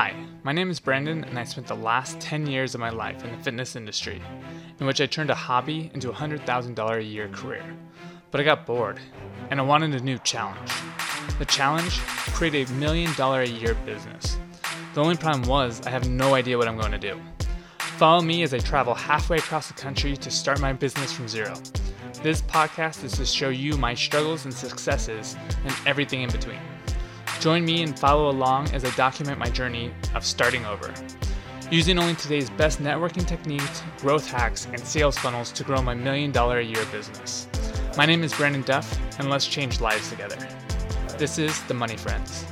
Hi, my name is Brandon, and I spent the last 10 years of my life in the fitness industry, in which I turned a hobby into a $100,000 a year career. But I got bored, and I wanted a new challenge. The challenge? Create a million dollar a year business. The only problem was, I have no idea what I'm going to do. Follow me as I travel halfway across the country to start my business from zero. This podcast is to show you my struggles and successes and everything in between. Join me and follow along as I document my journey of starting over. Using only today's best networking techniques, growth hacks, and sales funnels to grow my million dollar a year business. My name is Brandon Duff, and let's change lives together. This is The Money Friends.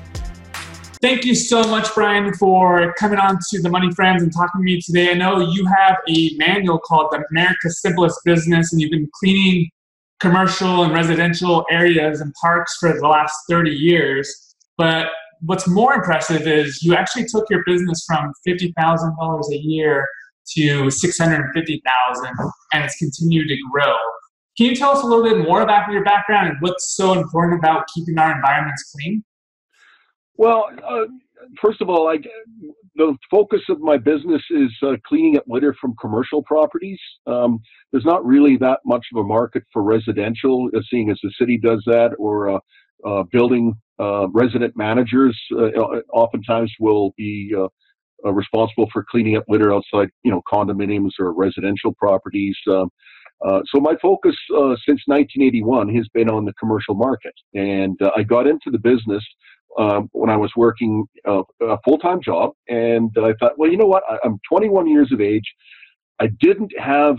Thank you so much, Brian, for coming on to The Money Friends and talking to me today. I know you have a manual called The America's Simplest Business, and you've been cleaning commercial and residential areas and parks for the last 30 years. But what's more impressive is you actually took your business from fifty thousand dollars a year to six hundred fifty thousand, and it's continued to grow. Can you tell us a little bit more about your background and what's so important about keeping our environments clean? Well, uh, first of all, I, the focus of my business is uh, cleaning up litter from commercial properties. Um, there's not really that much of a market for residential, uh, seeing as the city does that, or uh, uh, building uh, resident managers uh, oftentimes will be uh, uh, responsible for cleaning up litter outside, you know, condominiums or residential properties. Um, uh, so my focus since 1981 has been on the commercial market, and I got into the business um, when I was working a full-time job, and I thought, well, you know what? I, am 21 years of age. I didn't have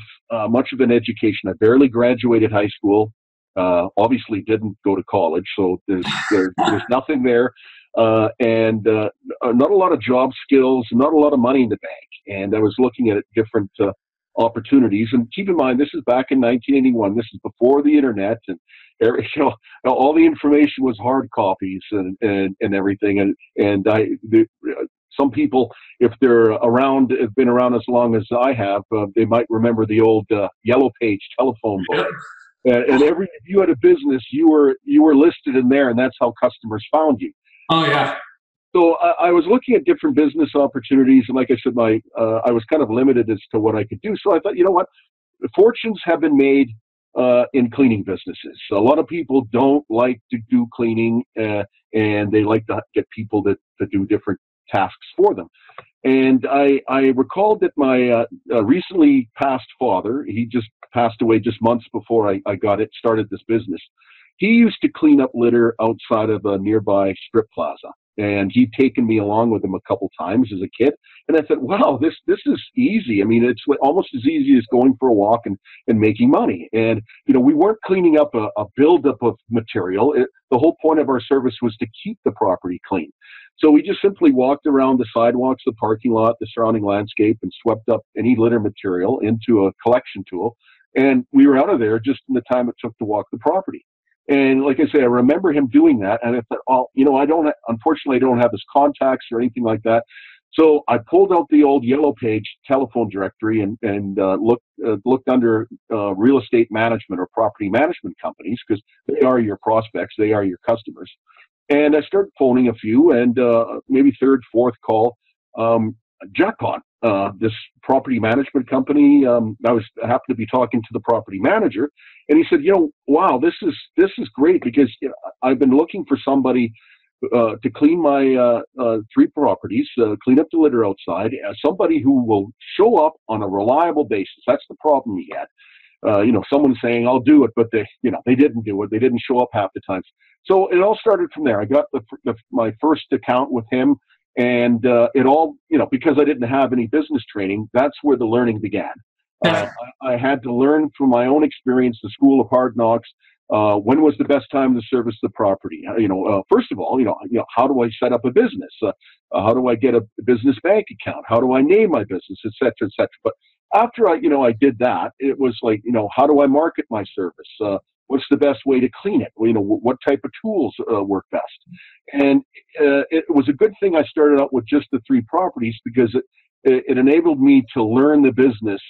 much of an education. I barely graduated high school. Uh, obviously, didn't go to college, so there's there, there's nothing there, uh, and uh, not a lot of job skills, not a lot of money in the bank. And I was looking at different uh, opportunities. And keep in mind, this is back in 1981. This is before the internet, and you know, all the information was hard copies and and, and everything. And and I the, some people, if they're around, have been around as long as I have, uh, they might remember the old uh, yellow page telephone book. And, and every if you had a business, you were you were listed in there, and that's how customers found you. Oh yeah. So I, I was looking at different business opportunities, and like I said, my uh, I was kind of limited as to what I could do. So I thought, you know what, fortunes have been made uh, in cleaning businesses. So a lot of people don't like to do cleaning, uh, and they like to get people that to do different tasks for them. And I, I recalled that my uh, uh, recently passed father, he just passed away just months before I, I got it started this business. He used to clean up litter outside of a nearby strip plaza and he'd taken me along with him a couple times as a kid. And I said, "Wow, this this is easy. I mean, it's almost as easy as going for a walk and and making money." And you know, we weren't cleaning up a, a buildup of material. It, the whole point of our service was to keep the property clean. So we just simply walked around the sidewalks, the parking lot, the surrounding landscape, and swept up any litter material into a collection tool. And we were out of there just in the time it took to walk the property. And like I say, I remember him doing that, and I thought, well, you know, I don't, unfortunately, I don't have his contacts or anything like that. So I pulled out the old yellow page telephone directory and and uh, looked uh, looked under uh, real estate management or property management companies because they are your prospects, they are your customers. And I started phoning a few, and uh, maybe third, fourth call, um, jackpot. Uh, this property management company. Um, I was I happened to be talking to the property manager, and he said, "You know, wow, this is this is great because you know, I've been looking for somebody uh, to clean my uh, uh, three properties, uh, clean up the litter outside, uh, somebody who will show up on a reliable basis. That's the problem he had. Uh, you know, someone saying I'll do it, but they, you know, they didn't do it. They didn't show up half the times. So it all started from there. I got the, the my first account with him, and it all, you know, because I didn't have any business training, that's where the learning began. I, I had to learn from my own experience, the school of hard knocks, uh, when was the best time to service the property? Uh, you know, uh, first of all, you know, you know, how do I set up a business? Uh, uh, how do I get a business bank account? How do I name my business, et cetera, et cetera. But after I, you know, I did that, it was like, you know, how do I market my service? Uh, what's the best way to clean it? You know, what type of tools work best? And it was a good thing I started out with just the three properties because it, it enabled me to learn the business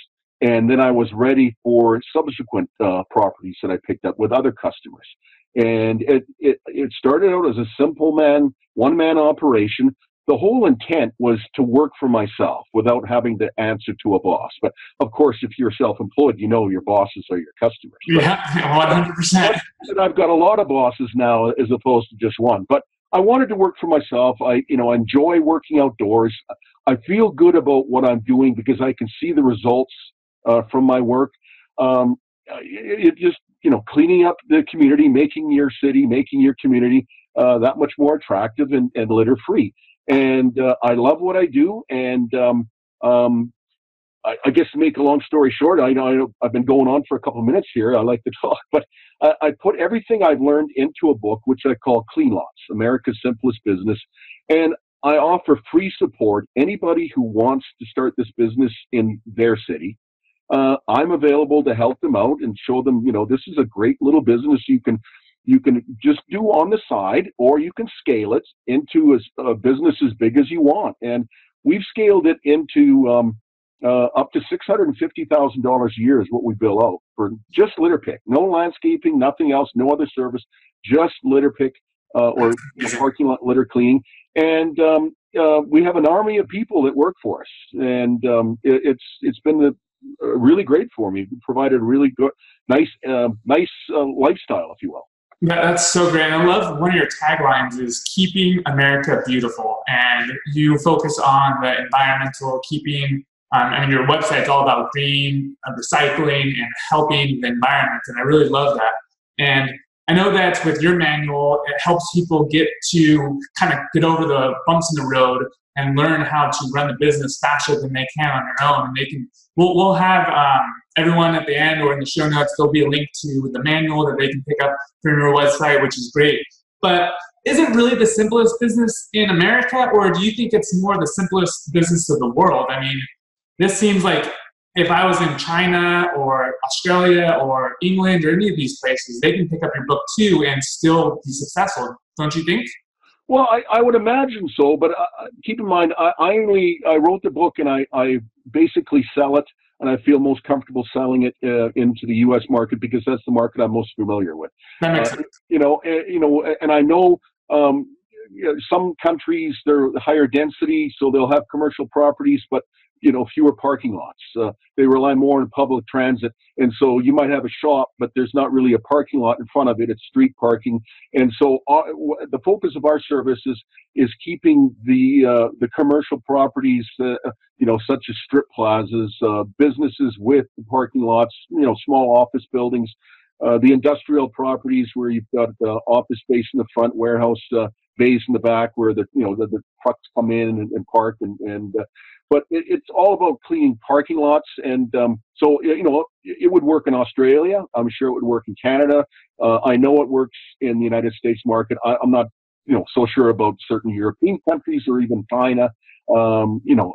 and then I was ready for subsequent uh, properties that I picked up with other customers. And it, it, it started out as a simple man, one man operation, the whole intent was to work for myself without having to answer to a boss. But of course, if you're self-employed, you know your bosses are your customers. Yeah, one hundred percent. I've got a lot of bosses now, as opposed to just one. But I wanted to work for myself. I, you know, enjoy working outdoors. I feel good about what I'm doing because I can see the results uh, from my work. Um, it, it, just, you know, cleaning up the community, making your city, making your community uh, that much more attractive and, and litter free. And uh, I love what I do. And um, um, I, I, guess to make a long story short, I know I've been going on for a couple of minutes here. I like to talk, but I, I put everything I've learned into a book, which I call Clean Lots, America's Simplest Business. And I offer free support. Anybody who wants to start this business in their city, uh, I'm available to help them out and show them, you know, this is a great little business you can you can just do on the side, or you can scale it into a, a business as big as you want. And we've scaled it into um, uh, up to six hundred and fifty thousand dollars a year is what we bill out for just litter pick, no landscaping, nothing else, no other service, just litter pick uh, or parking lot litter cleaning. And um, uh, we have an army of people that work for us, and um, it, it's it's been the, uh, really great for me. Provided a really good, nice, uh, nice uh, lifestyle, if you will. Yeah, that's so great. I love one of your taglines is keeping America beautiful. And you focus on the environmental, keeping, um, I mean, your website's all about green, uh, recycling, and helping the environment. And I really love that. And I know that with your manual, it helps people get to kind of get over the bumps in the road and learn how to run the business faster than they can on their own. And they can, we'll, we'll have um, everyone at the end or in the show notes, there'll be a link to the manual that they can pick up from your website, which is great. But is it really the simplest business in America, or do you think it's more the simplest business of the world? I mean, this seems like if I was in China or Australia or England or any of these places, they can pick up your book too and still be successful, don't you think? Well, I, I would imagine so, but uh, keep in mind, I, I only I wrote the book and I, I basically sell it and I feel most comfortable selling it uh, into the U.S. market because that's the market I'm most familiar with. That makes uh, sense. You know, uh, you know, and I know um, you know, some countries they're higher density, so they'll have commercial properties, but you know fewer parking lots. Uh, they rely more on public transit, and so you might have a shop, but there's not really a parking lot in front of it. It's street parking, and so uh, the focus of our service is is keeping the uh, the commercial properties, uh, you know, such as strip plazas, uh, businesses with parking lots, you know, small office buildings. Uh, the industrial properties where you've got office space in the front, warehouse bays in the back where the you know the, the trucks come in and, and park and, and uh, but it, it's all about cleaning parking lots and um, so you know it would work in Australia. I'm sure it would work in Canada. Uh, I know it works in the United States market. I, am not you know so sure about certain European countries or even China. Um, you know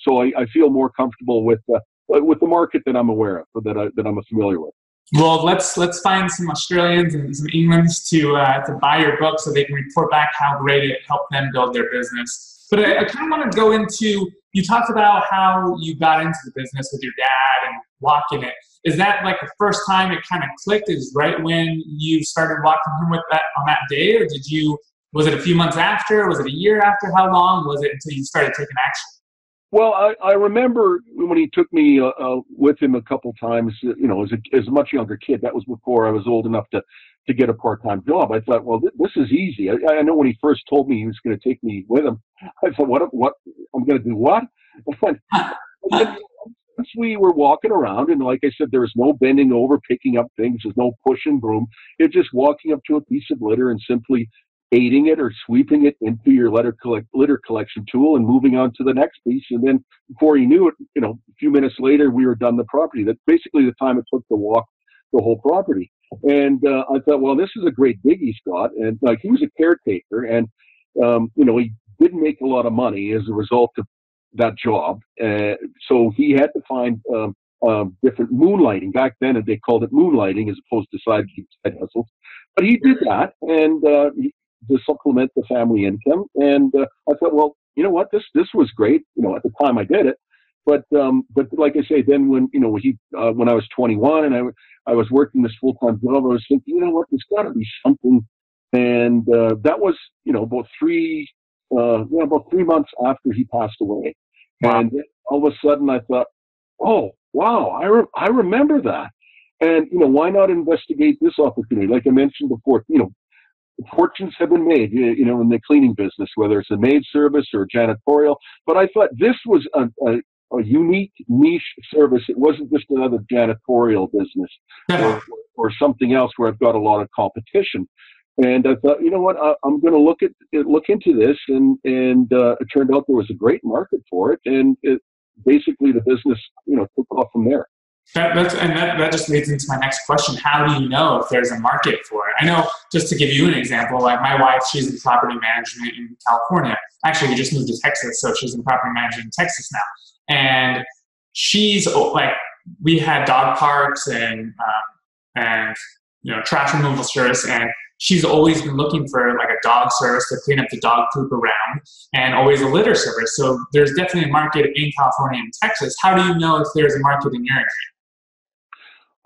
so I, I, feel more comfortable with uh, with the market that I'm aware of that I, that I'm familiar with well, let's let's find some Australians and some Englands to uh, to buy your book so they can report back how great it helped them build their business. But I, I kind of want to go into you talked about how you got into the business with your dad and walking it. Is that like the first time it kind of clicked? Is right when you started walking him with that on that day, or did you? Was it a few months after? Was it a year after? How long was it until you started taking action? Well, I, I remember when he took me uh, uh, with him a couple times. You know, as a as a much younger kid. That was before I was old enough to to get a part time job. I thought, well, th- this is easy. I, I know when he first told me he was going to take me with him, I thought, what? What? I'm going to do what? once we were walking around, and like I said, there was no bending over, picking up things. There's no push and broom. It's just walking up to a piece of litter and simply aiding it or sweeping it into your litter collect, litter collection tool and moving on to the next piece. And then before you knew it, you know, a few minutes later, we were done the property. That's basically the time it took to walk the whole property. And uh, I thought, well, this is a great biggie, Scott. And like he was a caretaker, and um, you know, he didn't make a lot of money as a result of that job. Uh, so he had to find um, uh, different moonlighting. Back then, they called it moonlighting as opposed to side side hustles. But he did that, and uh, to supplement the family income. And uh, I thought, well, you know what, this this was great. You know, at the time I did it, but um, but like I say, then when you know he uh, when I was 21 and I I was working this full time job, I was thinking, you know what, there's got to be something. And uh, that was you know about three uh, you know, about three months after he passed away. Wow. And all of a sudden I thought, oh, wow, I, re- I remember that. And, you know, why not investigate this opportunity? Like I mentioned before, you know, fortunes have been made, you know, in the cleaning business, whether it's a maid service or janitorial. But I thought this was a, a, a unique niche service. It wasn't just another janitorial business or, or something else where I've got a lot of competition. And I thought, you know what, I, am going to look at look into this, and and uh, it turned out there was a great market for it, and it, basically the business, you know, took off from there. That, that's, and that, that just leads into my next question. How do you know if there's a market for it? I know, just to give you an example, like my wife, she's in property management in California. Actually, we just moved to Texas, so she's in property management in Texas now. And she's oh, like, we had dog parks and, um, and, you know, trash removal service, and she's always been looking for like a dog service to clean up the dog poop around and always a litter service. So there's definitely a market in California and Texas. How do you know if there's a market in your area?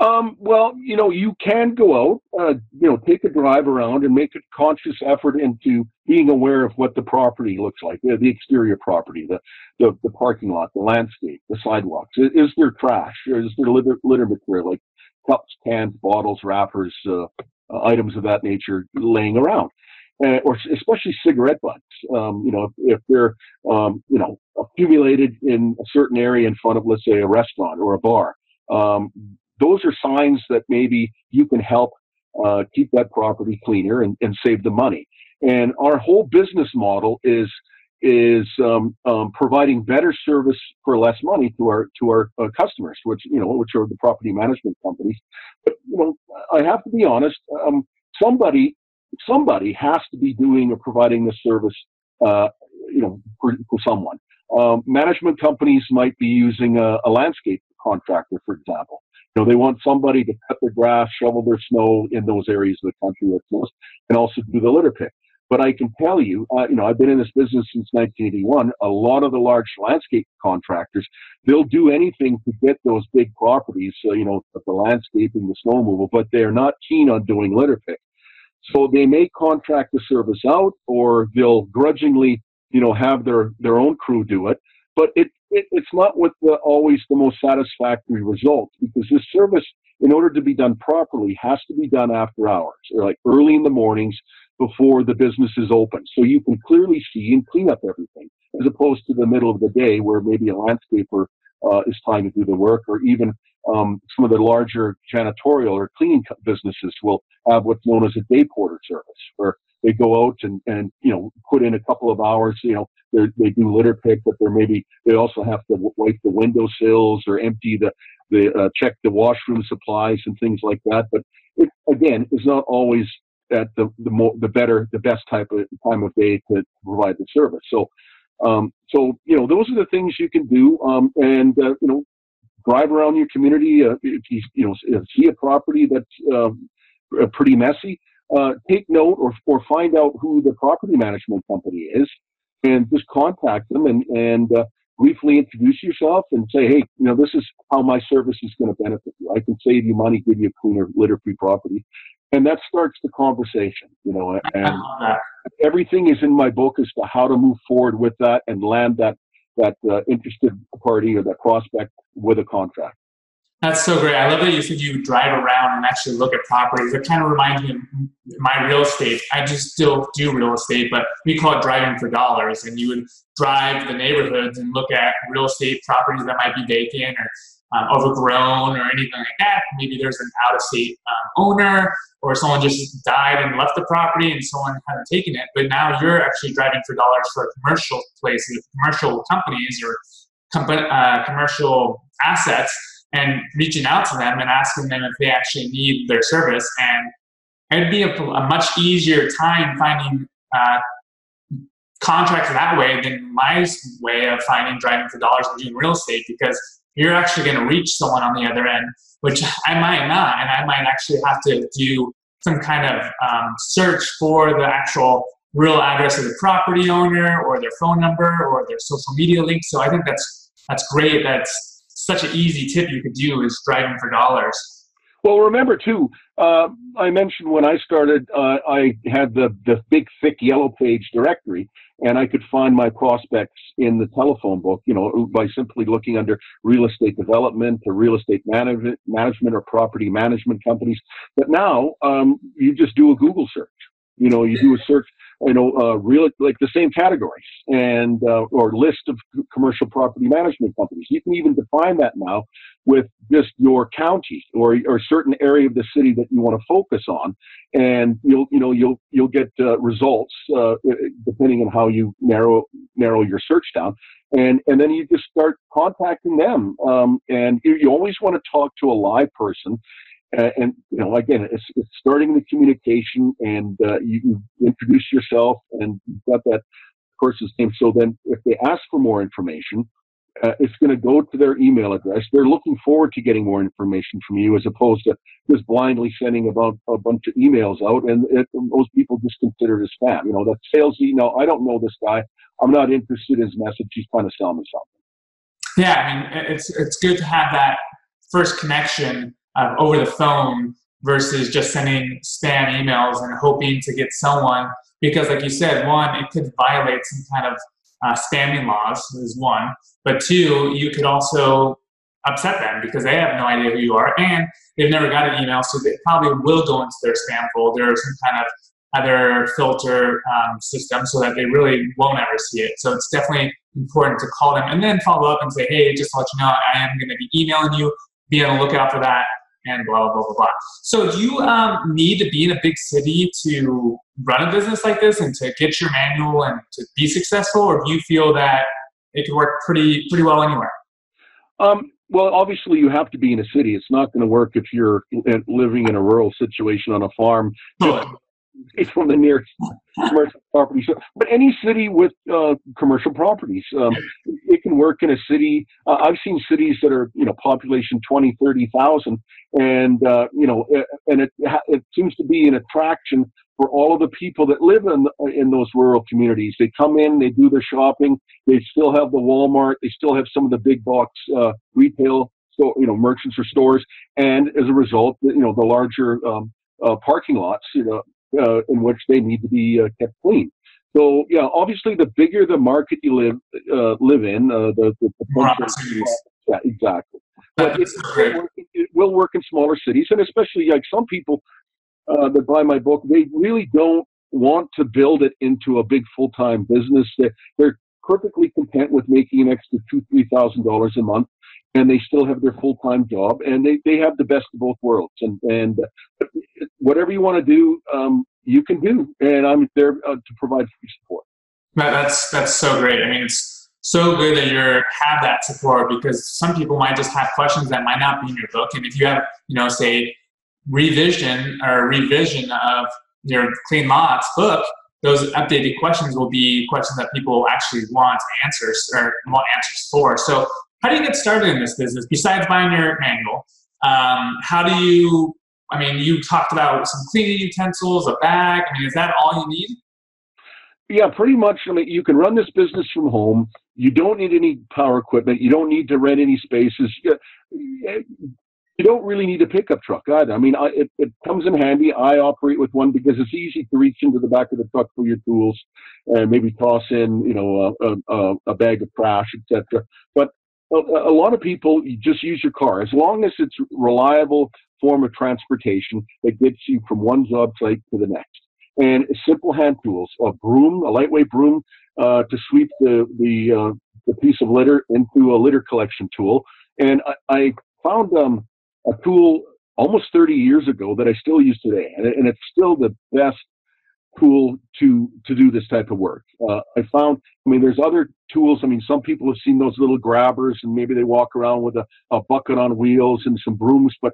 Um, well, you know, you can go out, uh, you know, take a drive around and make a conscious effort into being aware of what the property looks like, the, the exterior property, the, the, the parking lot, the landscape, the sidewalks. Is, is there trash? Is there litter, litter material like cups, cans, bottles, wrappers, uh, uh, items of that nature laying around? Uh, or especially cigarette butts. Um, you know, if, if they're, um, you know, accumulated in a certain area in front of, let's say, a restaurant or a bar, um, those are signs that maybe you can help uh, keep that property cleaner and, and, save the money. And our whole business model is is um, um, providing better service for less money to our to our uh, customers, which you know which are the property management companies. But you know, I have to be honest. Um, somebody somebody has to be doing or providing the service. Uh, you know, for, for someone. Um, management companies might be using a, a landscape contractor, for example. You know, they want somebody to cut their grass, shovel their snow in those areas of the country that's close, and also do the litter pick. But I can tell you, uh, you know, I've been in this business since 1981. A lot of the large landscape contractors, they'll do anything to get those big properties, so, you know, the landscaping, the snow removal, but they're not keen on doing litter pick. So they may contract the service out, or they'll grudgingly, you know, have their their own crew do it. But it it, it's not with the, always the most satisfactory result because this service, in order to be done properly, has to be done after hours or like early in the mornings before the business is open. So you can clearly see and clean up everything as opposed to the middle of the day where maybe a landscaper uh, is trying to do the work or even um, some of the larger janitorial or cleaning businesses will have what's known as a day porter service where they go out and, and you know put in a couple of hours you know they do litter pick, but they're maybe they also have to wipe the window sills or empty the the uh, check the washroom supplies and things like that. But it again it's not always at the the more the better the best type of time of day to provide the service. So um, so you know those are the things you can do, um, and uh, you know drive around your community. Uh, if you you know see a property that's um, pretty messy, uh, take note or or find out who the property management company is and just contact them and, and uh, briefly introduce yourself and say, hey, you know, this is how my service is going to benefit you. I can save you money, give you a cleaner, litter-free property. And that starts the conversation, you know, and everything is in my book as to how to move forward with that and land that, that uh, interested party or that prospect with a contract. That's so great. I love that you said you drive around and actually look at properties. It kind of reminds me of my real estate. I just still do real estate, but we call it driving for dollars. And you would drive the neighborhoods and look at real estate properties that might be vacant or um, overgrown or anything like that. Maybe there's an out of state um, owner or someone just died and left the property and someone hadn't taken it. But now you're actually driving for dollars for commercial places, commercial companies or com- uh, commercial assets and reaching out to them and asking them if they actually need their service. And it'd be a, a much easier time finding uh, contracts that way than my way of finding driving for dollars and doing real estate because you're actually going to reach someone on the other end, which I might not. And I might actually have to do some kind of um, search for the actual real address of the property owner or their phone number or their social media link. So I think that's that's great. That's such an easy tip you could do is driving for dollars. Well, remember too, uh, I mentioned when I started, uh, I had the, the big, thick yellow page directory, and I could find my prospects in the telephone book, you know, by simply looking under real estate development or real estate management, management or property management companies. But now um, you just do a Google search. You know, you do a search you know, uh, real like the same categories and uh, or list of commercial property management companies. You can even define that now with just your county or or certain area of the city that you want to focus on, and you'll you know you'll you'll get uh, results uh, depending on how you narrow narrow your search down, and and then you just start contacting them. Um, and you, you always want to talk to a live person uh, and you know, again, it's, it's starting the communication, and uh, you, you, introduce yourself, and you've got that person's name. So then, if they ask for more information, uh, it's going to go to their email address. They're looking forward to getting more information from you, as opposed to just blindly sending about a bunch of emails out, and it, most people just consider it as spam. You know, that sales email. I don't know this guy. I'm not interested in his message. He's trying to sell me something. Yeah, I mean, it's it's good to have that first connection uh, over the phone versus just sending spam emails and hoping to get someone. Because, like you said, one, it could violate some kind of uh, spamming laws, is one. But two, you could also upset them because they have no idea who you are and they've never got an email, so they probably will go into their spam folder or some kind of other filter um, system so that they really won't ever see it. So it's definitely important to call them and then follow up and say, hey, just to let you know, I am going to be emailing you. Be on the lookout for that and blah blah blah blah blah. So do you um, need to be in a big city to run a business like this and to get your manual and to be successful, or do you feel that it could work pretty pretty well anywhere? Um, well, obviously, you have to be in a city. It's not going to work if you're living in a rural situation on a farm. It's from the nearest commercial property. So, but any city with uh, commercial properties, um, it can work in a city. Uh, I've seen cities that are, you know, population 20, 30,000 and, uh, you know, and it, it seems to be an attraction for all of the people that live in, in those rural communities. They come in, they do their shopping. They still have the Walmart. They still have some of the big box, uh, retail, you know, merchants or stores. And as a result, you know, the larger, um, uh, parking lots, you know, uh, in which they need to be uh, kept clean. So yeah, obviously, the bigger the market you live uh, live in, uh, the the, the yeah, exactly. But it, will work, it will work in smaller cities, and especially like some people uh, that buy my book, they really don't want to build it into a big full time business. They're, they're perfectly content with making an extra two three thousand dollars a month and they still have their full time job, and they, they have the best of both worlds. And and whatever you want to do, um, you can do, and I'm there uh, to provide free support. That's that's so great. I mean, it's so good that you have that support because some people might just have questions that might not be in your book, and if you have, you know, say revision or revision of your clean lots book, those updated questions will be questions that people actually want answers or want answers for. So how do you get started in this business besides buying your manual? Um, how do you? I mean, you talked about some cleaning utensils, a bag. I mean, is that all you need? Yeah, pretty much. I mean, you can run this business from home. You don't need any power equipment. You don't need to rent any spaces. You don't really need a pickup truck either. I mean, I, it, it comes in handy. I operate with one because it's easy to reach into the back of the truck for your tools and maybe toss in, you know, a, a, a bag of trash, etc. But a, lot of people just use your car as long as it's reliable form of transportation that gets you from one job site to the next. And simple hand tools, a broom, a lightweight broom uh, to sweep the the, uh, the piece of litter into a litter collection tool. And I, I found um, a tool almost 30 years ago that I still use today, and, and it's still the best tool to to do this type of work. Uh, I found, I mean, there's other tools. I mean, some people have seen those little grabbers, and maybe they walk around with a, a bucket on wheels and some brooms, but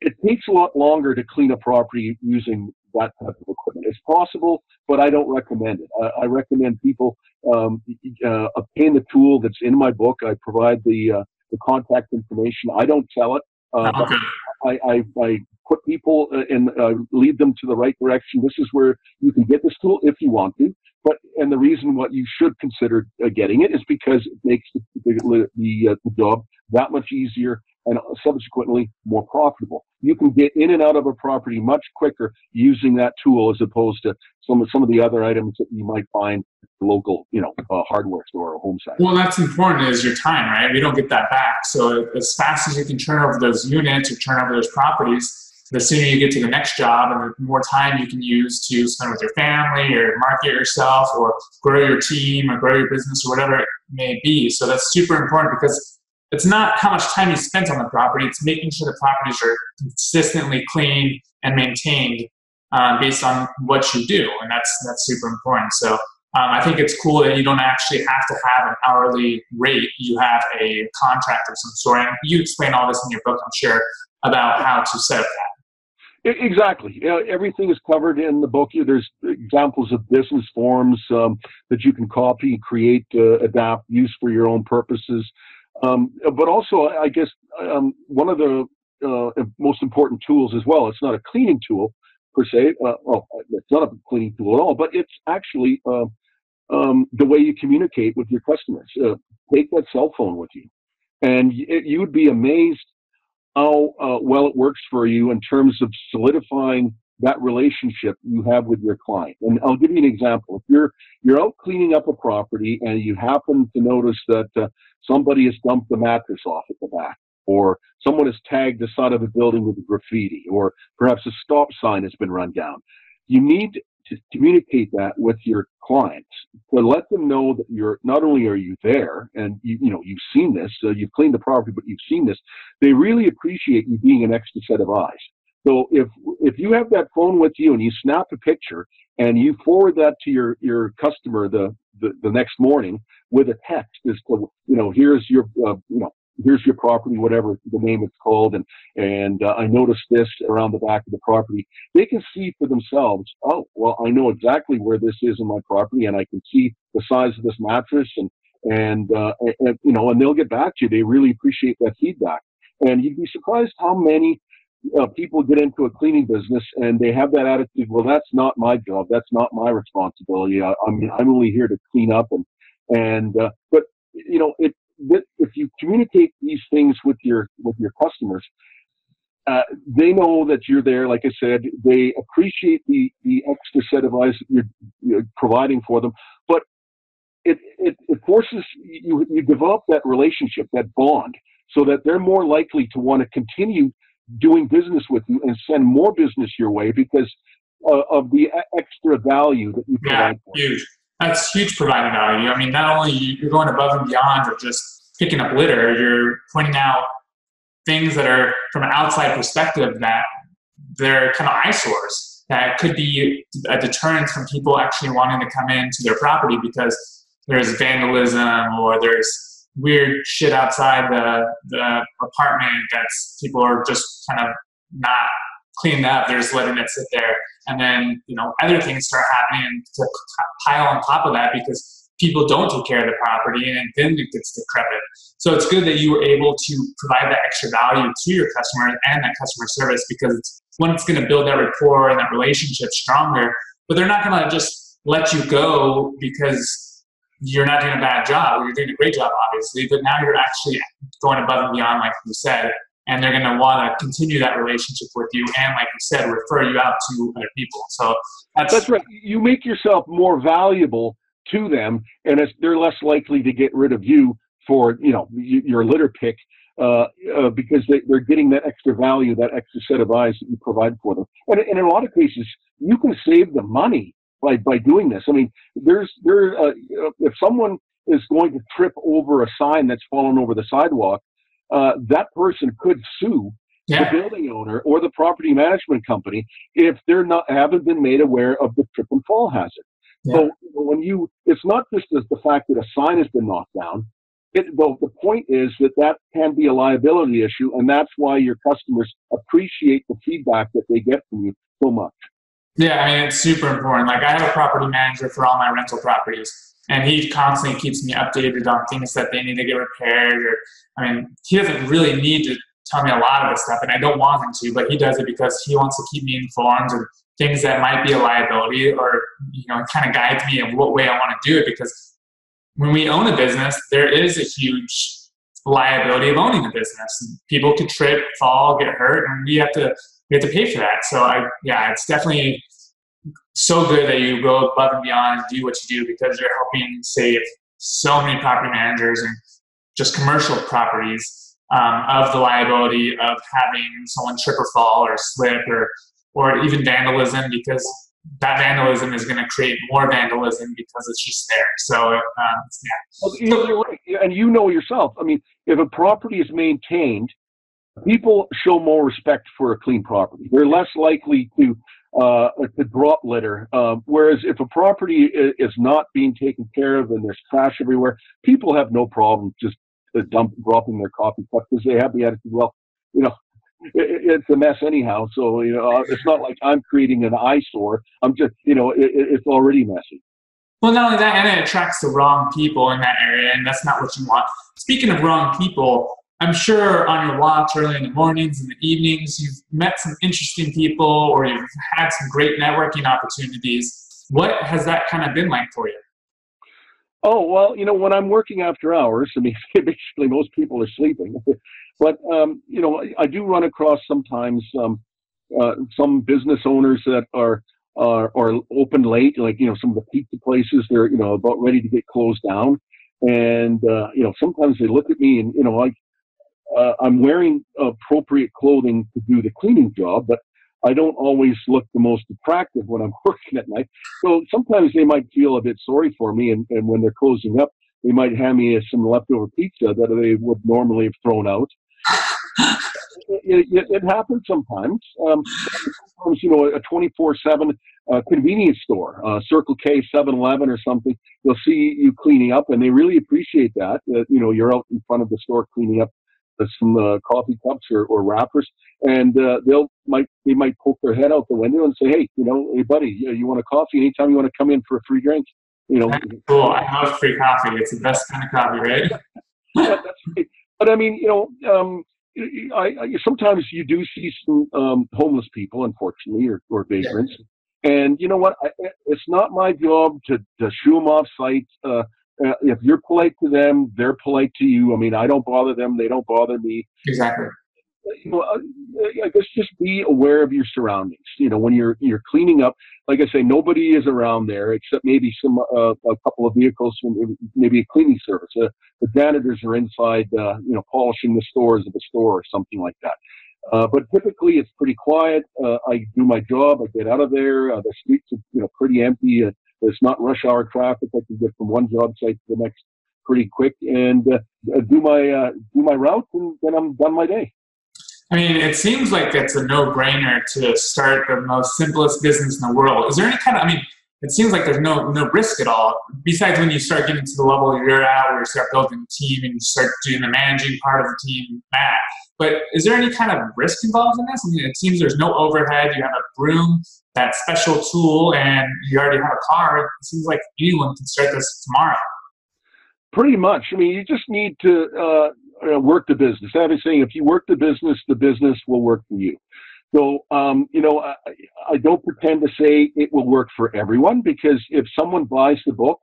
it takes a lot longer to clean a property using that type of equipment. It's possible, but I don't recommend it. I, I recommend people um, uh, obtain the tool that's in my book. I provide the uh, the contact information. I don't sell it. Uh, okay. I, I, I put people uh, and uh, lead them to the right direction. This is where you can get this tool if you want to. But and the reason what you should consider uh, getting it is because it makes the the, the, uh, the job that much easier and subsequently more profitable. You can get in and out of a property much quicker using that tool as opposed to some of some of the other items that you might find at the local, you know, uh, hardware store or home center. Well, that's important is your time, right? We don't get that back. So as fast as you can turn over those units or turn over those properties, the sooner you get to the next job and the more time you can use to spend with your family or market yourself or grow your team or grow your business or whatever it may be. So that's super important because it's not how much time you spent on the property, it's making sure the properties are consistently clean and maintained uh, based on what you do. And that's, that's super important. So um, I think it's cool that you don't actually have to have an hourly rate. You have a contract of some sort. And you explain all this in your book, I'm sure, about how to set up that. Exactly. everything is covered in the book. There's examples of business forms um, that you can copy, create, uh, adapt, use for your own purposes. Um, but also, I guess um, one of the uh, most important tools as well. It's not a cleaning tool per se. Uh, well, it's not a cleaning tool at all, but it's actually uh, um, the way you communicate with your customers. Uh, take that cell phone with you, and you would be amazed how uh, well it works for you in terms of solidifying that relationship you have with your client. And I'll give you an example. If you're you're out cleaning up a property and you happen to notice that uh, somebody has dumped the mattress off at the back, or someone has tagged the side of a building with graffiti, or perhaps a stop sign has been run down, you need to communicate that with your clients to let them know that you're not only are you there and you you know you've seen this uh, you've cleaned the property but you've seen this they really appreciate you being an extra set of eyes so if if you have that phone with you and you snap a picture and you forward that to your your customer the the, the next morning with a text is you know here's your uh, you know here's your property, whatever the name it's called, and and uh, I noticed this around the back of the property. They can see for themselves. Oh, well, I know exactly where this is in my property, and I can see the size of this mattress, and and, uh, and you know, and they'll get back to you. They really appreciate that feedback, and you'd be surprised how many. Uh, people get into a cleaning business and they have that attitude. Well, that's not my job. That's not my responsibility. I, I'm I'm only here to clean up and and uh, but you know it if you communicate these things with your with your customers, uh, they know that you're there. Like I said, they appreciate the the extra set of eyes that you're, you're providing for them. But it, it, it forces you you develop that relationship, that bond, so that they're more likely to want to continue doing business with you and send more business your way because uh, of the extra value that you provide. Yeah, huge that's huge providing value. I mean, not only you're going above and beyond of just picking up litter, you're pointing out things that are from an outside perspective that they're kind of eyesores that could be a deterrent from people actually wanting to come into their property because there's vandalism or there's weird shit outside the, the apartment that's people are just kind of not cleaning up. They're just letting it sit there and then you know other things start happening to pile on top of that because people don't take care of the property and then it gets decrepit. So it's good that you were able to provide that extra value to your customer and that customer service because it's one, it's going to build that rapport and that relationship stronger. But they're not going to just let you go because you're not doing a bad job or you're doing a great job, obviously. But now you're actually going above and beyond, like you said, and they're going to want to continue that relationship with you and like you said refer you out to other people so that's, that's right you make yourself more valuable to them and they're less likely to get rid of you for you know your litter pick uh, uh, because they, are getting that extra value that extra set of eyes that you provide for them and, and in a lot of cases you can save the money by by doing this i mean there's there uh, if someone is going to trip over a sign that's fallen over the sidewalk uh, that person could sue yeah. the building owner or the property management company if they're not haven't been made aware of the trip and fall hazard. Yeah. So when you, it's not just the fact that a sign has been knocked down. It, the, the point is that that can be a liability issue, and that's why your customers appreciate the feedback that they get from you so much. Yeah, I mean it's super important. Like I have a property manager for all my rental properties, and he constantly keeps me updated on things that they need to get repaired. Or I mean, he doesn't really need to tell me a lot of this stuff, and I don't want him to, but he does it because he wants to keep me informed of things that might be a liability, or you know, kind of guides me in what way I want to do it. Because when we own a business, there is a huge liability of owning the business. People could trip, fall, get hurt, and we have to we have to pay for that. So I yeah, it's definitely so good that you go above and beyond and do what you do because you're helping save so many property managers and just commercial properties um, of the liability of having someone trip or fall or slip or or even vandalism because that vandalism is going to create more vandalism because it's just there. So, um, yeah. Well, you're right. And you know yourself. I mean, if a property is maintained, people show more respect for a clean property. They're less likely to uh, to drop litter. Um, whereas if a property is, not being taken care of and there's trash everywhere, people have no problem just uh, dump, dropping their coffee cup because they have the attitude, well, you know, it, it's a mess anyhow. So you know, it's not like I'm creating an eyesore. I'm just, you know, it, it's already messy. Well, not only that, and it attracts the wrong people in that area, and that's not what you want. Speaking of wrong people, I'm sure on your walks early in the mornings and the evenings, you've met some interesting people or you've had some great networking opportunities. What has that kind of been like for you? Oh, well, you know, when I'm working after hours, I mean, basically most people are sleeping. but, um, you know, I do run across sometimes um, uh, some business owners that are, are, are open late, like, you know, some of the pizza places, they're, you know, about ready to get closed down. And, uh, you know, sometimes they look at me and, you know, like, uh, I'm wearing appropriate clothing to do the cleaning job, but I don't always look the most attractive when I'm working at night. So sometimes they might feel a bit sorry for me, and, and when they're closing up, they might hand me some leftover pizza that they would normally have thrown out. It, it, it, happens sometimes. Um, sometimes, you know, a 24/7 uh, convenience store, uh, Circle K, 7-Eleven, or something, they'll see you cleaning up, and they really appreciate that. That you know, you're out in front of the store cleaning up some uh, coffee cups or, or wrappers, and uh, they'll might they might poke their head out the window and say, "Hey, you know, hey buddy, you, you want a coffee? Anytime you want to come in for a free drink, you know." That's cool. I love free coffee. It's the best kind of coffee, right? yeah, that's. But I mean, you know, um, I, I, sometimes you do see some um, homeless people, unfortunately, or, or vagrants. Yeah. And you know what? I, it's not my job to, to shoo them off site. Uh, uh, if you're polite to them, they're polite to you. I mean, I don't bother them; they don't bother me. Exactly. You know, uh, I guess just be aware of your surroundings. You know, when you're you're cleaning up, like I say, nobody is around there except maybe some uh, a couple of vehicles from maybe a cleaning service. Uh, the janitors are inside, uh, you know, polishing the stores of a store or something like that. Uh, but typically, it's pretty quiet. Uh, I do my job. I get out of there. Uh, the streets are, you know, pretty empty. Uh, it's not rush hour traffic. I can get from one job site to the next pretty quick and uh, do my uh, do my route, and then I'm done my day. I mean, it seems like it's a no-brainer to start the most simplest business in the world. Is there any kind of? I mean, it seems like there's no no risk at all. Besides, when you start getting to the level you're at, where you start building a team and you start doing the managing part of the team, Matt. But is there any kind of risk involved in this? I mean, it seems there's no overhead. You have a broom, that special tool, and you already have a car. It seems like anyone can start this tomorrow. Pretty much. I mean, you just need to uh, uh, work the business. I have a saying: if you work the business, the business will work for you. So, um, you know, I, I don't pretend to say it will work for everyone because if someone buys the book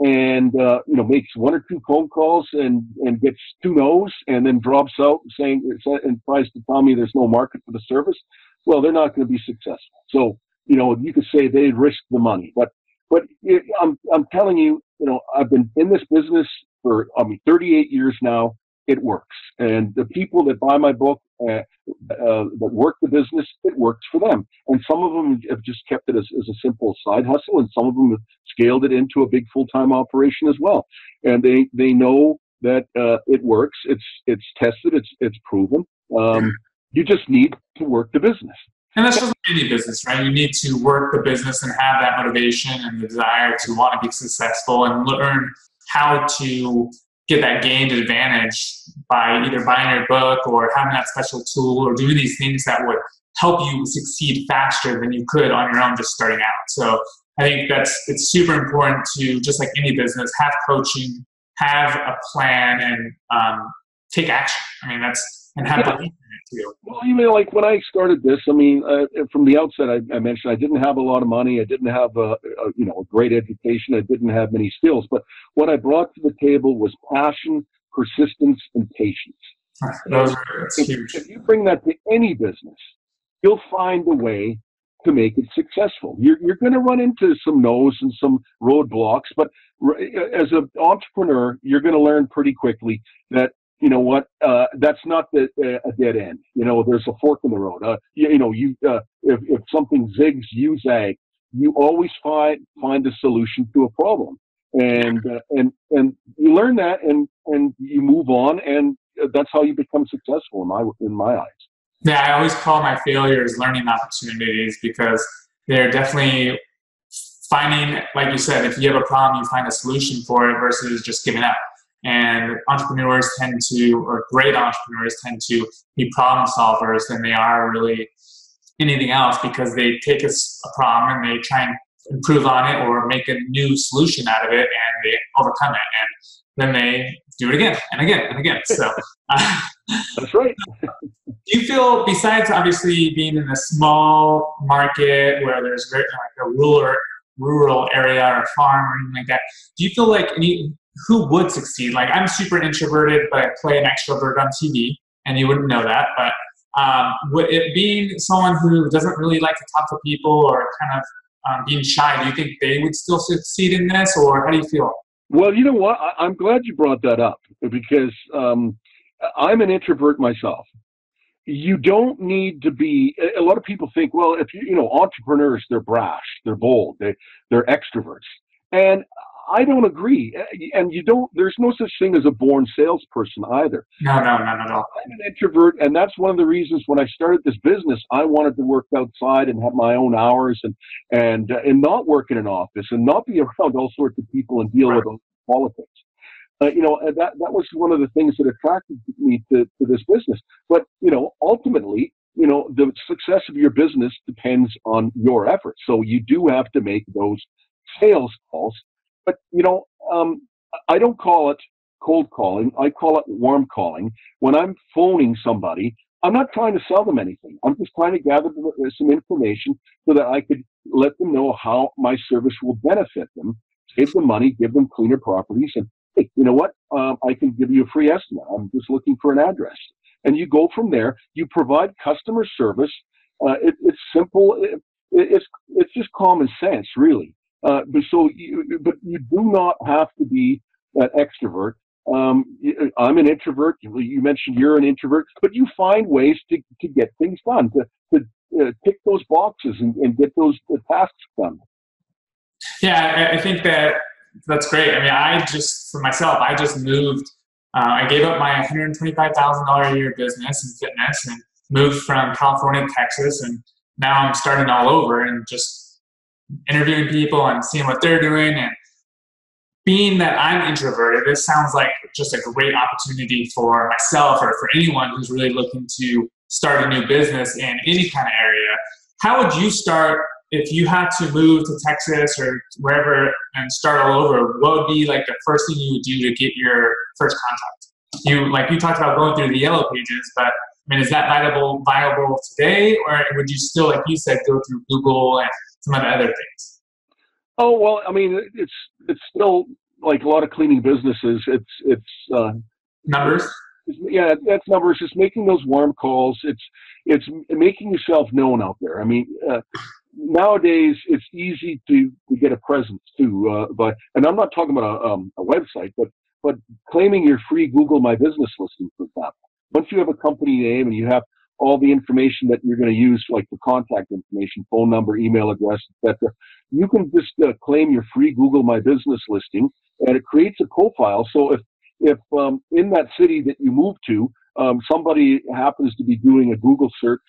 and uh, you know makes one or two phone calls and and gets two no's and then drops out saying and tries to tell me there's no market for the service, well, they're not going to be successful. So you know you could say they risked the money, but but it, I'm I'm telling you, you know, I've been in this business for I mean 38 years now. It works, and the people that buy my book uh, uh, that work the business, it works for them. And some of them have just kept it as, as a simple side hustle, and some of them have scaled it into a big full time operation as well. And they they know that uh, it works. It's it's tested. It's it's proven. Um, you just need to work the business. And that's just any business, right? You need to work the business and have that motivation and the desire to want to be successful and learn how to get that gained advantage by either buying your book or having that special tool or doing these things that would help you succeed faster than you could on your own just starting out. So I think that's it's super important to just like any business have coaching, have a plan, and um, take action. I mean that's and have belief too. Well, you know, like when I started this, I mean, uh, from the outset, I, I, mentioned I didn't have a lot of money. I didn't have a, a, you know a great education. I didn't have many skills. But what I brought to the table was passion, persistence and patience. Those are, if, if you bring that to any business, you'll find a way to make it successful. You're, you're going to run into some no's and some roadblocks, but as an entrepreneur, you're going to learn pretty quickly that you know what uh, that's not the, uh, a dead end. You know, there's a fork in the road. Uh, you, you, know, you uh, if if something zigs, you zag. You always find find a solution to a problem, and uh, and and you learn that, and and you move on, and that's how you become successful in my in my eyes. Yeah, I always call my failures learning opportunities because they're definitely finding, like you said, if you have a problem, you find a solution for it versus just giving up. And entrepreneurs tend to, or great entrepreneurs tend to be problem solvers than they are really anything else because they take a, a problem and they try and improve on it or make a new solution out of it and they overcome it. And then they do it again and again and again. So uh, that's right. do you feel, besides obviously being in a small market where there's very, like a rural rural area or farm or anything like that, do you feel like any who would succeed? Like I'm super introverted, but I play an extrovert on TV, and you wouldn't know that. But um, would it being someone who doesn't really like to talk to people or kind of um, being shy, do you think they would still succeed in this, or how do you feel? Well, you know what? I, am glad you brought that up because um, I'm an introvert myself. You don't need to be. A lot of people think, well, if you, you know, entrepreneurs, they're brash, they're bold, they, they're extroverts, and I don't agree. And you don't. There's no such thing as a born salesperson either. No, no, no, no, no. I'm an introvert, and that's one of the reasons when I started this business, I wanted to work outside and have my own hours and and uh, and not work in an office and not be around all sorts of people and deal right. with politics. Uh, you know, that that was one of the things that attracted me to, to this business. But you know, ultimately, you know, the success of your business depends on your efforts. So you do have to make those sales calls but you know, um, I don't call it cold calling. I call it warm calling. When I'm phoning somebody, I'm not trying to sell them anything. I'm just trying to gather some information so that I could let them know how my service will benefit them, save them money, give them cleaner properties, and hey, you know what? Um, I can give you a free estimate. I'm just looking for an address, and you go from there. You provide customer service. Uh, it, it's simple. It, it's it's just common sense, really. Uh, but so, you, but you do not have to be an extrovert. Um, I'm an introvert. You mentioned you're an introvert, but you find ways to, to get things done, to, to uh, tick those boxes and, and get those tasks done. Yeah, I think that that's great. I mean, I just, for myself, I just moved. Uh, I gave up my $125,000 a year business in fitness and moved from California to Texas. And now I'm starting all over and just interviewing people and seeing what they're doing and being that I'm introverted, this sounds like just a great opportunity for myself or for anyone who's really looking to start a new business in any kind of area. How would you start if you had to move to Texas or wherever and start all over? What would be like the first thing you would do to get your first contact? You like you talked about going through the yellow pages, but I mean, is that viable viable today, or would you still, like you said, go through Google and some of the other things? Oh well, I mean, it's it's still like a lot of cleaning businesses. It's it's uh, numbers. It's, yeah, that's numbers. It's making those warm calls. It's it's making yourself known out there. I mean, uh, nowadays it's easy to, to get a presence too. Uh, but and I'm not talking about a, um, a website, but but claiming your free Google My Business listing, for example. Once you have a company name and you have all the information that you're going to use, like the contact information, phone number, email address, etc. You can just uh, claim your free Google My Business listing, and it creates a profile. So if if um, in that city that you move to, um, somebody happens to be doing a Google search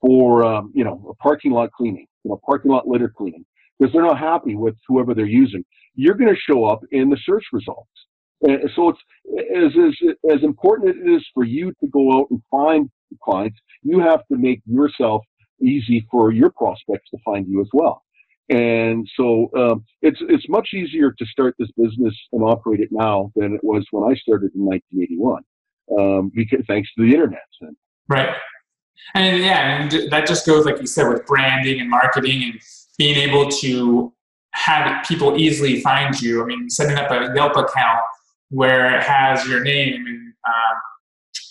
for um, you know a parking lot cleaning, you know parking lot litter cleaning, because they're not happy with whoever they're using, you're going to show up in the search results. And so it's as, as as important as it is for you to go out and find clients, you have to make yourself easy for your prospects to find you as well. And so um, it's it's much easier to start this business and operate it now than it was when I started in 1981, um, because thanks to the internet. Right. And yeah, and that just goes like you said with branding and marketing and being able to have people easily find you. I mean, setting up a Yelp account where it has your name and um,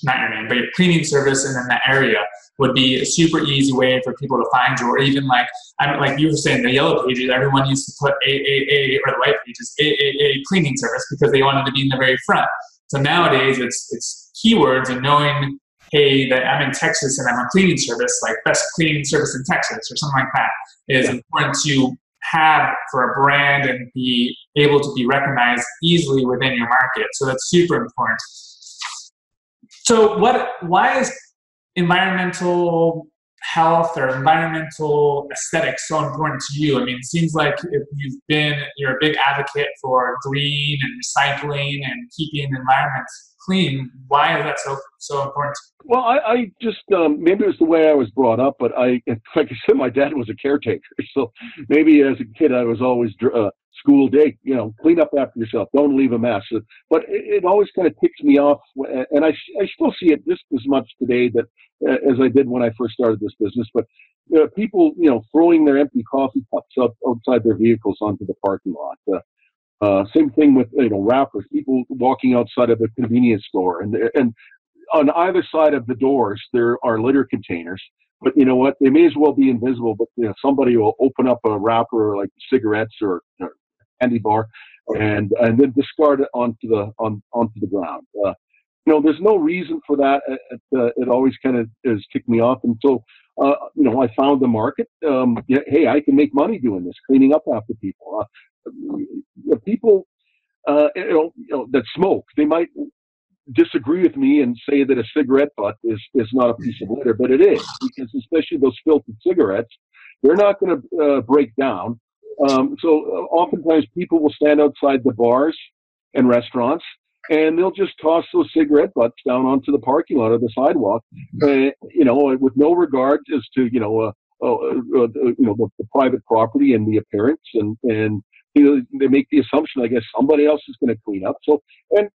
not your name, but your cleaning service and then that area would be a super easy way for people to find you. Or even like I'm like you were saying, the yellow pages, everyone used to put AAA or the white pages, AAA cleaning service because they wanted to be in the very front. So nowadays it's it's keywords and knowing, hey, that I'm in Texas and I'm a cleaning service, like best cleaning service in Texas or something like that, is yeah. important to have for a brand and be able to be recognized easily within your market. So that's super important. So what why is environmental health or environmental aesthetics so important to you? I mean, it seems like you've been you're a big advocate for green and recycling and keeping environments clean. Why is that so so important? Well, I, I just um, maybe it was the way I was brought up, but I, like I said, my dad was a caretaker, so maybe as a kid I was always uh, school day, you know, clean up after yourself, don't leave a mess. But it, it always kind of ticks me off, and I I still see it just as much today that uh, as I did when I first started this business. But uh, people, you know, throwing their empty coffee cups up outside their vehicles onto the parking lot. Uh, uh, same thing with you know wrappers. People walking outside of a convenience store, and and on either side of the doors there are litter containers. But you know what? They may as well be invisible. But you know, somebody will open up a wrapper like cigarettes or, or candy bar, and and then discard it onto the on onto the ground. Uh, you know, there's no reason for that. It, uh, it always kind of has kicked me off. And so, uh, you know, I found the market. Um, yeah, hey, I can make money doing this, cleaning up after people. Uh, people, uh, you, know, you know, that smoke, they might disagree with me and say that a cigarette butt is, is not a piece of litter, but it is because especially those filtered cigarettes, they're not going to uh, break down. Um, so uh, oftentimes people will stand outside the bars and restaurants and they'll just toss those cigarette butts down onto the parking lot or the sidewalk, uh, you know, with no regard as to you know, uh, uh, uh, you know, the, the, private property and the appearance, and and you know, they make the assumption, I guess, somebody else is going to clean up. So, and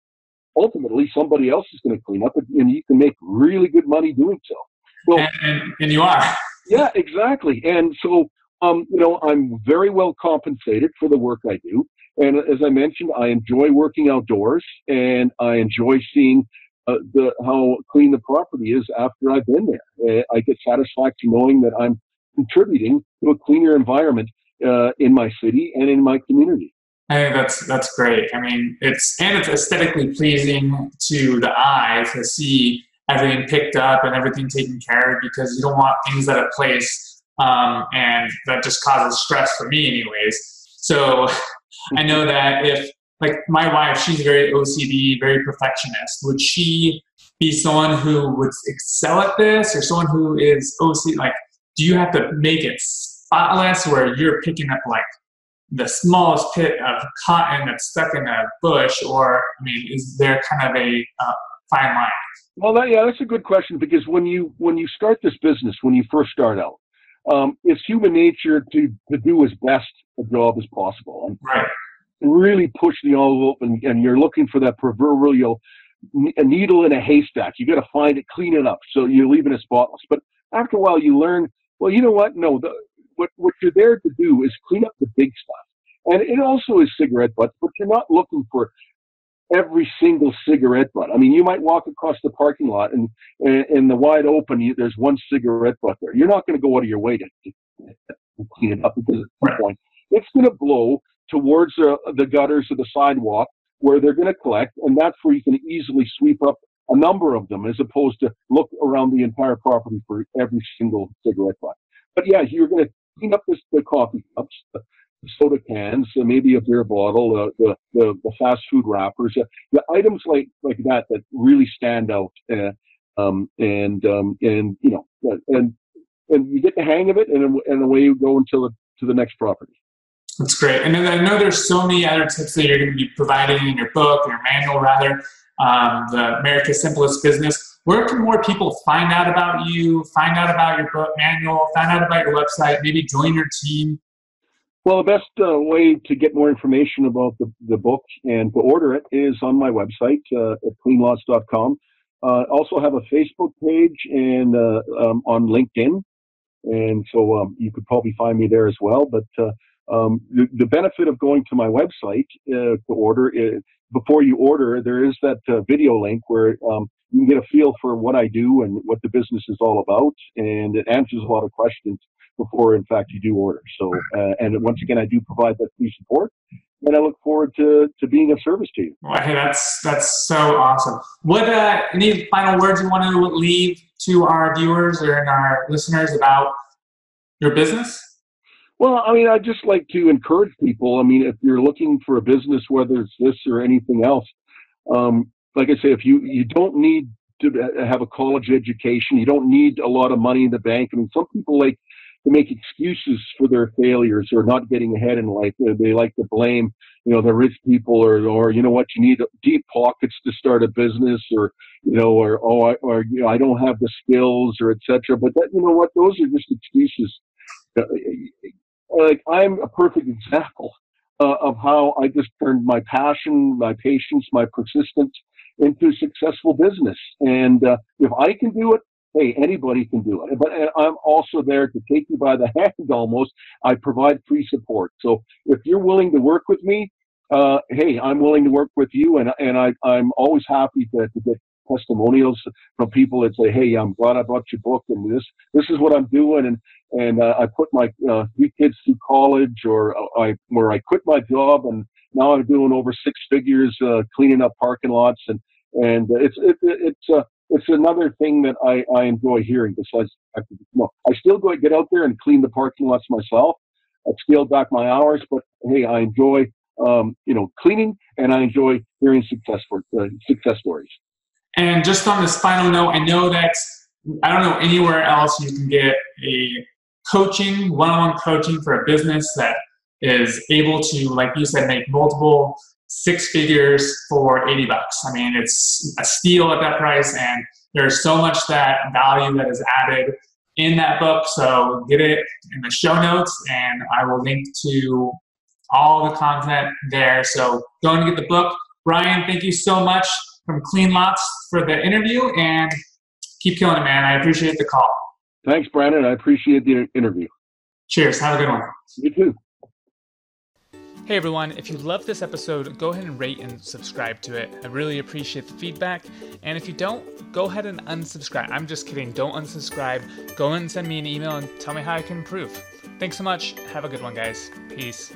ultimately, somebody else is going to clean up, and you can make really good money doing so. Well, and, and, and you are. Yeah, exactly. And so, um, you know, I'm very well compensated for the work I do. And as I mentioned, I enjoy working outdoors and I enjoy seeing uh, the, how clean the property is after I've been there. Uh, I get satisfaction knowing that I'm contributing to a cleaner environment uh, in my city and in my community. Think that's that's great. I mean, it's and it's aesthetically pleasing to the eye to see everything picked up and everything taken care of because you don't want things at a place um, and that just causes stress for me, anyways. So I know that if like my wife, she's very OCD, very perfectionist. Would she be someone who would excel at this, or someone who is OCD? Like, do you have to make it spotless, where you're picking up like the smallest pit of cotton that's stuck in a bush, or I mean, is there kind of a uh, fine line? Well, that, yeah, that's a good question because when you when you start this business, when you first start out, um, it's human nature to to do as best a job as possible. And right. really push the envelope and, and you're looking for that proverbial a needle in a haystack. You got to find it, clean it up, so you're leaving it spotless. But after a while, you learn. Well, you know what? No, the, what what you're there to do is clean up the big stuff, and it also is cigarette butts. But you're not looking for every single cigarette butt. I mean, you might walk across the parking lot and in the wide open, you, there's one cigarette butt there. You're not going to go out of your way to, to clean it up because at some point it's going to blow towards uh, the gutters of the sidewalk where they're going to collect, and that's where you can easily sweep up a number of them as opposed to look around the entire property for every single cigarette butt. But yeah, you're going to clean up this, the coffee cups, soda cans, uh, maybe a beer bottle, uh, the, the, the fast food wrappers, uh, the items like like that that really stand out, uh, um, and um, and you know, and and you get the hang of it, and and away you go until the, to the next property. That's great. And then I know there's so many other tips that you're going to be providing in your book, your manual rather, um, the America's Simplest Business. Where can more people find out about you, find out about your book manual, find out about your website, maybe join your team? Well, the best uh, way to get more information about the, the book and to order it is on my website uh, at cleanlots.com. Uh, also have a Facebook page and uh, um, on LinkedIn, and so um, you could probably find me there as well. But uh, Um, the, the, benefit of going to my website uh, to order before you order, there is that video link where um, you can get a feel for what I do and what the business is all about, and it answers a lot of questions before, in fact, you do order. So, uh, and once again, I do provide that free support, and I look forward to, to being of service to you. Well, hey, that's that's so awesome. What uh, any final words you want to leave to our viewers or our listeners about your business? Well, I mean, I just like to encourage people. I mean, if you're looking for a business, whether it's this or anything else, um, like I say, if you you don't need to have a college education, you don't need a lot of money in the bank. I mean, some people like to make excuses for their failures or not getting ahead in life. They like to blame, you know, the rich people or, or, you know what, you need deep pockets to start a business or, you know, or, oh, I, or, you know, I don't have the skills or etc. But that, you know what, those are just excuses. Uh, like I'm a perfect example uh, of how I just turned my passion, my patience, my persistence into successful business. And uh, if I can do it, hey, anybody can do it. But I'm also there to take you by the hand almost. I provide free support. So if you're willing to work with me, uh, hey, I'm willing to work with you, and and I I'm always happy to, to get testimonials from people that say, "Hey, I'm glad I bought your book, and this this is what I'm doing, and and uh, I put my uh, kids through college, or uh, I where I quit my job, and now I'm doing over six figures uh, cleaning up parking lots, and and it's it, it's uh, it's another thing that I, I enjoy hearing. Besides, I, I still go get out there and clean the parking lots myself. I scaled back my hours, but hey, I enjoy um, you know cleaning, and I enjoy hearing success for, uh, success stories. And just on this final note, I know that I don't know anywhere else you can get a coaching, one-on-one coaching for a business that is able to, like you said, make multiple six figures for 80 bucks. I mean, it's a steal at that price, and there's so much that value that is added in that book. So get it in the show notes, and I will link to all the content there. So go and get the book. Brian, thank you so much from Clean Lots for the interview, and keep killing it, man. I appreciate the call. Thanks, Brandon. I appreciate the interview. Cheers. Have a good one. You too. Hey everyone, if you love this episode, go ahead and rate and subscribe to it. I really appreciate the feedback. And if you don't, go ahead and unsubscribe. I'm just kidding, don't unsubscribe. Go and send me an email and tell me how I can improve. Thanks so much. Have a good one, guys. Peace.